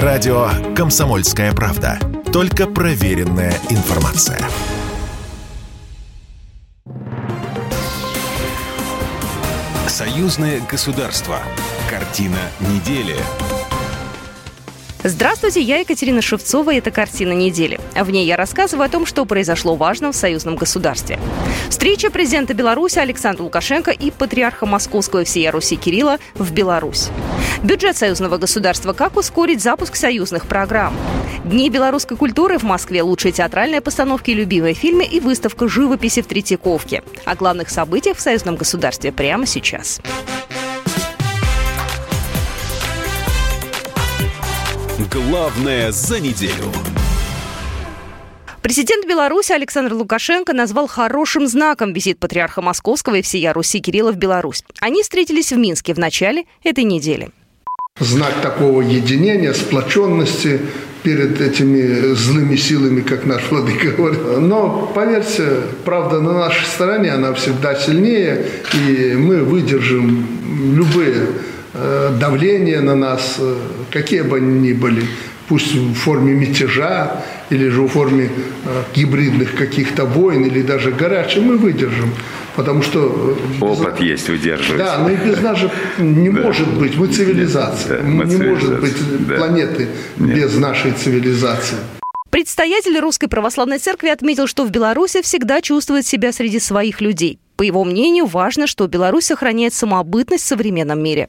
Радио «Комсомольская правда». Только проверенная информация. Союзное государство. Картина недели. Здравствуйте, я Екатерина Шевцова, и это «Картина недели». В ней я рассказываю о том, что произошло важно в союзном государстве. Встреча президента Беларуси Александра Лукашенко и патриарха Московского всея Руси Кирилла в Беларусь. Бюджет союзного государства. Как ускорить запуск союзных программ? Дни белорусской культуры в Москве. Лучшие театральные постановки, любимые фильмы и выставка живописи в Третьяковке. О главных событиях в союзном государстве прямо сейчас. Главное за неделю. Президент Беларуси Александр Лукашенко назвал хорошим знаком визит патриарха Московского и всея Руси Кирилла в Беларусь. Они встретились в Минске в начале этой недели. Знак такого единения, сплоченности перед этими злыми силами, как наш владыка говорил. Но, поверьте, правда на нашей стороне, она всегда сильнее, и мы выдержим любые давление на нас, э, какие бы они ни были, пусть в форме мятежа или же в форме э, гибридных каких-то войн или даже горячей, мы выдержим. Потому что... Опыт без... есть, удерживать. Да, но и без нас же не да. может быть. Мы цивилизация. Да, мы не цивилизация. может быть да. планеты Нет. без нашей цивилизации. Предстоятель Русской Православной Церкви отметил, что в Беларуси всегда чувствует себя среди своих людей. По его мнению, важно, что Беларусь сохраняет самобытность в современном мире.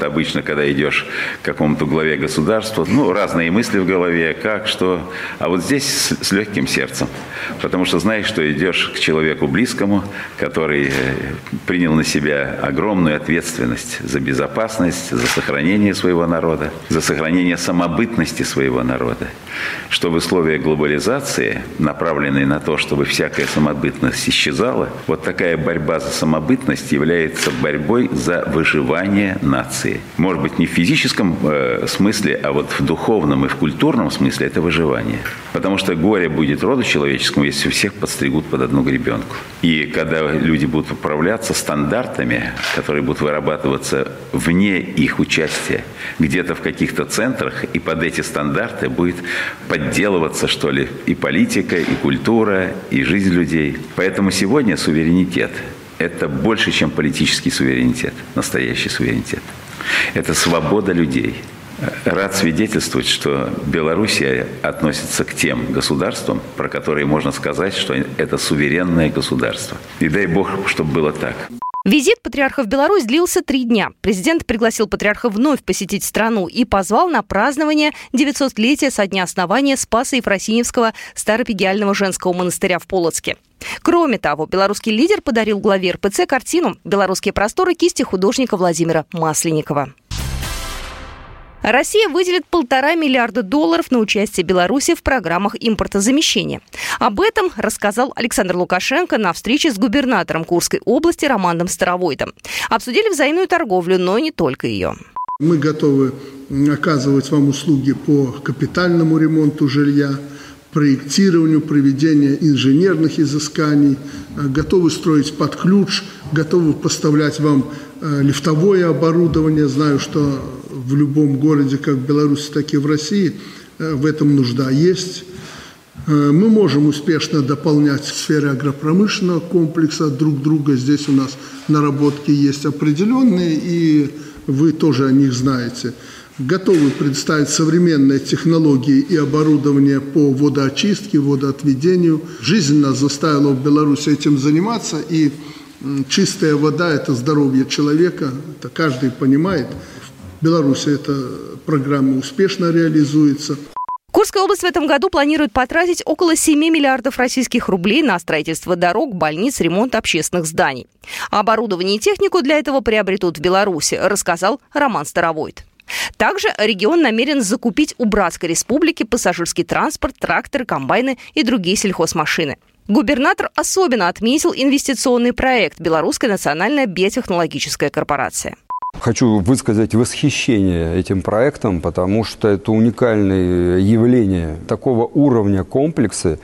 Обычно, когда идешь к какому-то главе государства, ну, разные мысли в голове, как, что. А вот здесь с, с легким сердцем. Потому что знаешь, что идешь к человеку близкому, который э, принял на себя огромную ответственность за безопасность, за сохранение своего народа, за сохранение самобытности своего народа. Что в условиях глобализации, направленной на то, чтобы всякая самобытность исчезала, вот такая борьба за самобытность является борьбой за выживание нации нации. Может быть, не в физическом э, смысле, а вот в духовном и в культурном смысле это выживание. Потому что горе будет роду человеческому, если всех подстригут под одну гребенку. И когда люди будут управляться стандартами, которые будут вырабатываться вне их участия, где-то в каких-то центрах, и под эти стандарты будет подделываться, что ли, и политика, и культура, и жизнь людей. Поэтому сегодня суверенитет – это больше, чем политический суверенитет, настоящий суверенитет. Это свобода людей. Рад свидетельствовать, что Белоруссия относится к тем государствам, про которые можно сказать, что это суверенное государство. И дай бог, чтобы было так. Визит патриарха в Беларусь длился три дня. Президент пригласил патриарха вновь посетить страну и позвал на празднование 900-летия со дня основания Спаса Ефросиневского Старопегиального женского монастыря в Полоцке. Кроме того, белорусский лидер подарил главе РПЦ картину «Белорусские просторы» кисти художника Владимира Масленникова. Россия выделит полтора миллиарда долларов на участие Беларуси в программах импортозамещения. Об этом рассказал Александр Лукашенко на встрече с губернатором Курской области Романом Старовойтом. Обсудили взаимную торговлю, но не только ее. Мы готовы оказывать вам услуги по капитальному ремонту жилья, проектированию, проведению инженерных изысканий, э, готовы строить под ключ, готовы поставлять вам э, лифтовое оборудование. Знаю, что в любом городе, как в Беларуси, так и в России, э, в этом нужда есть. Мы можем успешно дополнять в сфере агропромышленного комплекса друг друга. Здесь у нас наработки есть определенные, и вы тоже о них знаете готовы представить современные технологии и оборудование по водоочистке, водоотведению. Жизнь нас заставила в Беларуси этим заниматься, и чистая вода – это здоровье человека, это каждый понимает. В Беларуси эта программа успешно реализуется. Курская область в этом году планирует потратить около 7 миллиардов российских рублей на строительство дорог, больниц, ремонт общественных зданий. Оборудование и технику для этого приобретут в Беларуси, рассказал Роман Старовойт. Также регион намерен закупить у Братской республики пассажирский транспорт, тракторы, комбайны и другие сельхозмашины. Губернатор особенно отметил инвестиционный проект «Белорусская национальная биотехнологическая корпорация». Хочу высказать восхищение этим проектом, потому что это уникальное явление. Такого уровня комплексы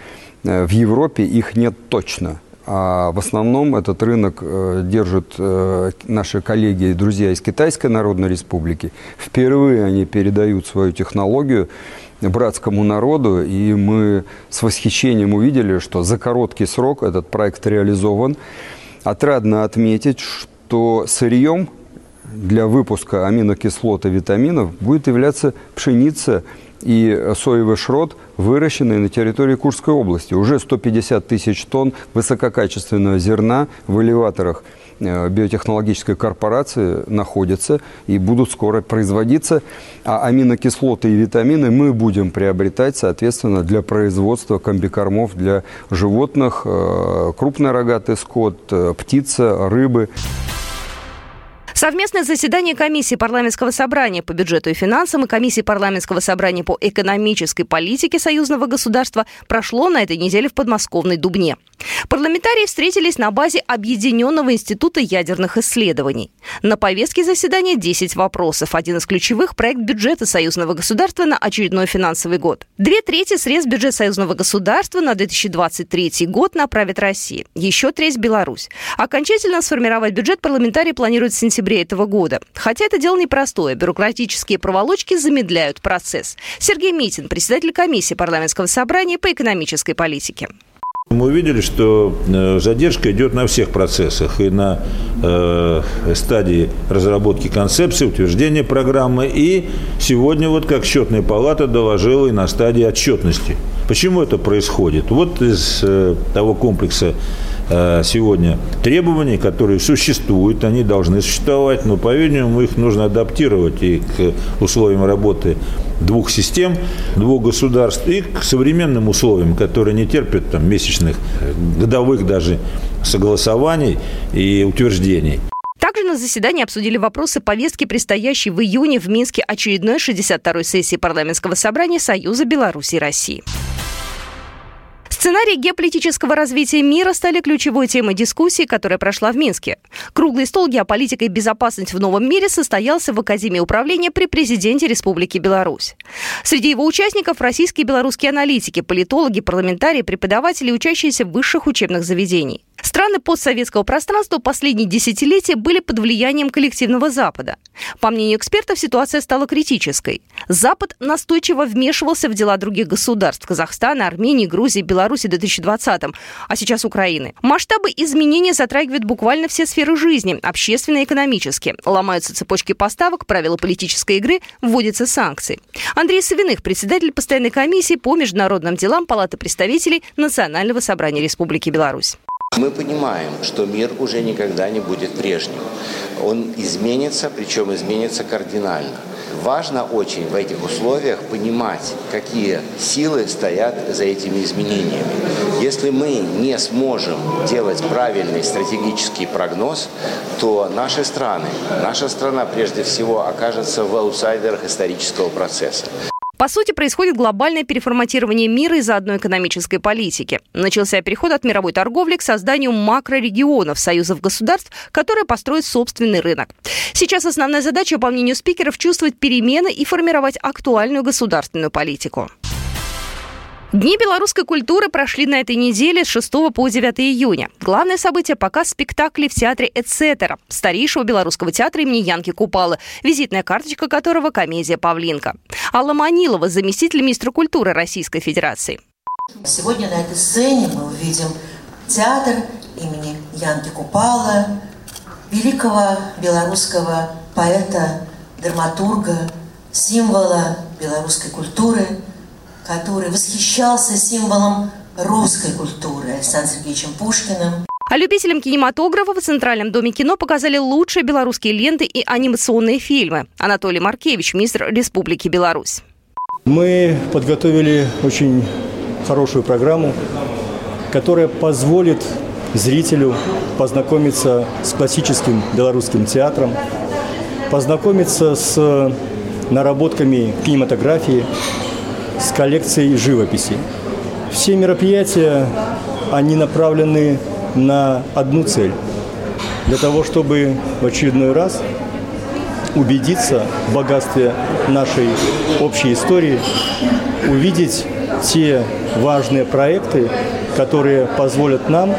э, в Европе их нет точно. А в основном этот рынок э, держат э, наши коллеги и друзья из Китайской Народной Республики. Впервые они передают свою технологию братскому народу, и мы с восхищением увидели, что за короткий срок этот проект реализован. Отрадно отметить, что сырьем для выпуска аминокислот и витаминов будет являться пшеница и соевый шрот, выращенный на территории Курской области. Уже 150 тысяч тонн высококачественного зерна в элеваторах э, биотехнологической корпорации находятся и будут скоро производиться. А аминокислоты и витамины мы будем приобретать, соответственно, для производства комбикормов для животных, э, крупный рогатый скот, э, птица, рыбы. Совместное заседание комиссии парламентского собрания по бюджету и финансам и комиссии парламентского собрания по экономической политике союзного государства прошло на этой неделе в подмосковной Дубне. Парламентарии встретились на базе Объединенного института ядерных исследований. На повестке заседания 10 вопросов. Один из ключевых – проект бюджета союзного государства на очередной финансовый год. Две трети средств бюджета союзного государства на 2023 год направит Россия. Еще треть – Беларусь. Окончательно сформировать бюджет парламентарии планируют в сентябре октябре этого года. Хотя это дело непростое. Бюрократические проволочки замедляют процесс. Сергей Митин, председатель комиссии парламентского собрания по экономической политике. Мы увидели, что э, задержка идет на всех процессах. И на э, стадии разработки концепции, утверждения программы. И сегодня, вот как счетная палата доложила, и на стадии отчетности. Почему это происходит? Вот из э, того комплекса сегодня требований, которые существуют, они должны существовать, но, по-видимому, их нужно адаптировать и к условиям работы двух систем, двух государств, и к современным условиям, которые не терпят там, месячных, э, годовых даже согласований и утверждений. Также на заседании обсудили вопросы повестки предстоящей в июне в Минске очередной 62-й сессии парламентского собрания Союза Беларуси и России. Сценарии геополитического развития мира стали ключевой темой дискуссии, которая прошла в Минске. Круглый стол «Геополитика и безопасность в новом мире» состоялся в Академии управления при президенте Республики Беларусь. Среди его участников российские и белорусские аналитики, политологи, парламентарии, преподаватели, учащиеся в высших учебных заведений. Страны постсоветского пространства последние десятилетия были под влиянием коллективного Запада. По мнению экспертов, ситуация стала критической. Запад настойчиво вмешивался в дела других государств – Казахстана, Армении, Грузии, Беларуси в 2020 а сейчас Украины. Масштабы изменений затрагивают буквально все сферы жизни – общественно экономические. Ломаются цепочки поставок, правила политической игры, вводятся санкции. Андрей Савиных, председатель постоянной комиссии по международным делам Палаты представителей Национального собрания Республики Беларусь. Мы понимаем, что мир уже никогда не будет прежним. Он изменится, причем изменится кардинально. Важно очень в этих условиях понимать, какие силы стоят за этими изменениями. Если мы не сможем делать правильный стратегический прогноз, то наши страны, наша страна прежде всего окажется в аутсайдерах исторического процесса. По сути, происходит глобальное переформатирование мира из-за одной экономической политики. Начался переход от мировой торговли к созданию макрорегионов, союзов государств, которые построят собственный рынок. Сейчас основная задача, по мнению спикеров, чувствовать перемены и формировать актуальную государственную политику. Дни белорусской культуры прошли на этой неделе с 6 по 9 июня. Главное событие – показ спектаклей в театре «Эцетера» старейшего белорусского театра имени Янки Купалы, визитная карточка которого – комедия «Павлинка». Алла Манилова, заместитель министра культуры Российской Федерации. Сегодня на этой сцене мы увидим театр имени Янки Купала, великого белорусского поэта, драматурга, символа белорусской культуры – который восхищался символом русской культуры Александром Сергеевичем Пушкиным. А любителям кинематографа в Центральном доме кино показали лучшие белорусские ленты и анимационные фильмы. Анатолий Маркевич, министр Республики Беларусь. Мы подготовили очень хорошую программу, которая позволит зрителю познакомиться с классическим белорусским театром, познакомиться с наработками кинематографии, с коллекцией живописи. Все мероприятия, они направлены на одну цель. Для того, чтобы в очередной раз убедиться в богатстве нашей общей истории, увидеть те важные проекты, которые позволят нам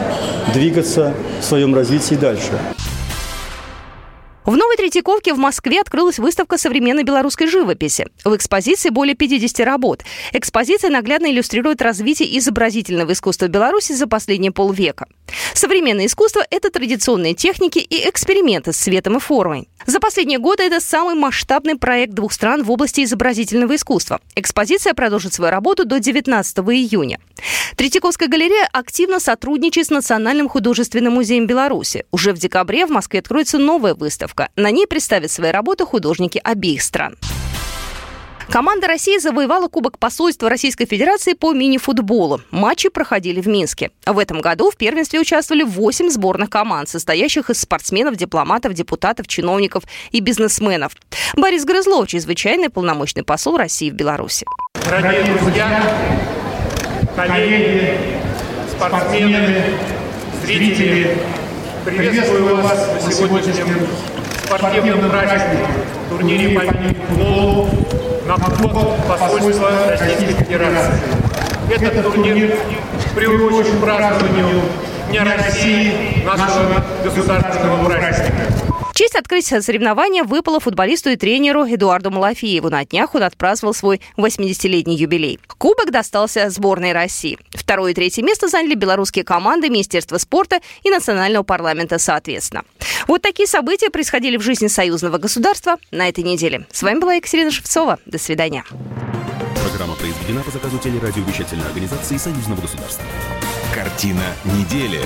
двигаться в своем развитии дальше. В Новой Третьяковке в Москве открылась выставка современной белорусской живописи. В экспозиции более 50 работ. Экспозиция наглядно иллюстрирует развитие изобразительного искусства Беларуси за последние полвека. Современное искусство – это традиционные техники и эксперименты с цветом и формой. За последние годы это самый масштабный проект двух стран в области изобразительного искусства. Экспозиция продолжит свою работу до 19 июня. Третьяковская галерея активно сотрудничает с Национальным художественным музеем Беларуси. Уже в декабре в Москве откроется новая выставка. На ней представят свои работы художники обеих стран. Команда России завоевала Кубок посольства Российской Федерации по мини-футболу. Матчи проходили в Минске. В этом году в первенстве участвовали 8 сборных команд, состоящих из спортсменов, дипломатов, депутатов, чиновников и бизнесменов. Борис Грызлов, чрезвычайный полномочный посол России в Беларуси. Дорогие друзья, коллеги, спортсмены, зрители, приветствую вас на сегодняшнем спортивном празднике, турнире по мини-футболу на вход посольства Российской Федерации. Этот турнир приурочен празднованию Дня России, нашего государственного праздника. Честь открытия соревнования выпала футболисту и тренеру Эдуарду Малафееву. На днях он отпраздновал свой 80-летний юбилей. Кубок достался сборной России. Второе и третье место заняли белорусские команды Министерства спорта и Национального парламента соответственно. Вот такие события происходили в жизни союзного государства на этой неделе. С вами была Екатерина Шевцова. До свидания. Программа произведена по заказу телерадиовещательной организации Союзного государства. Картина недели.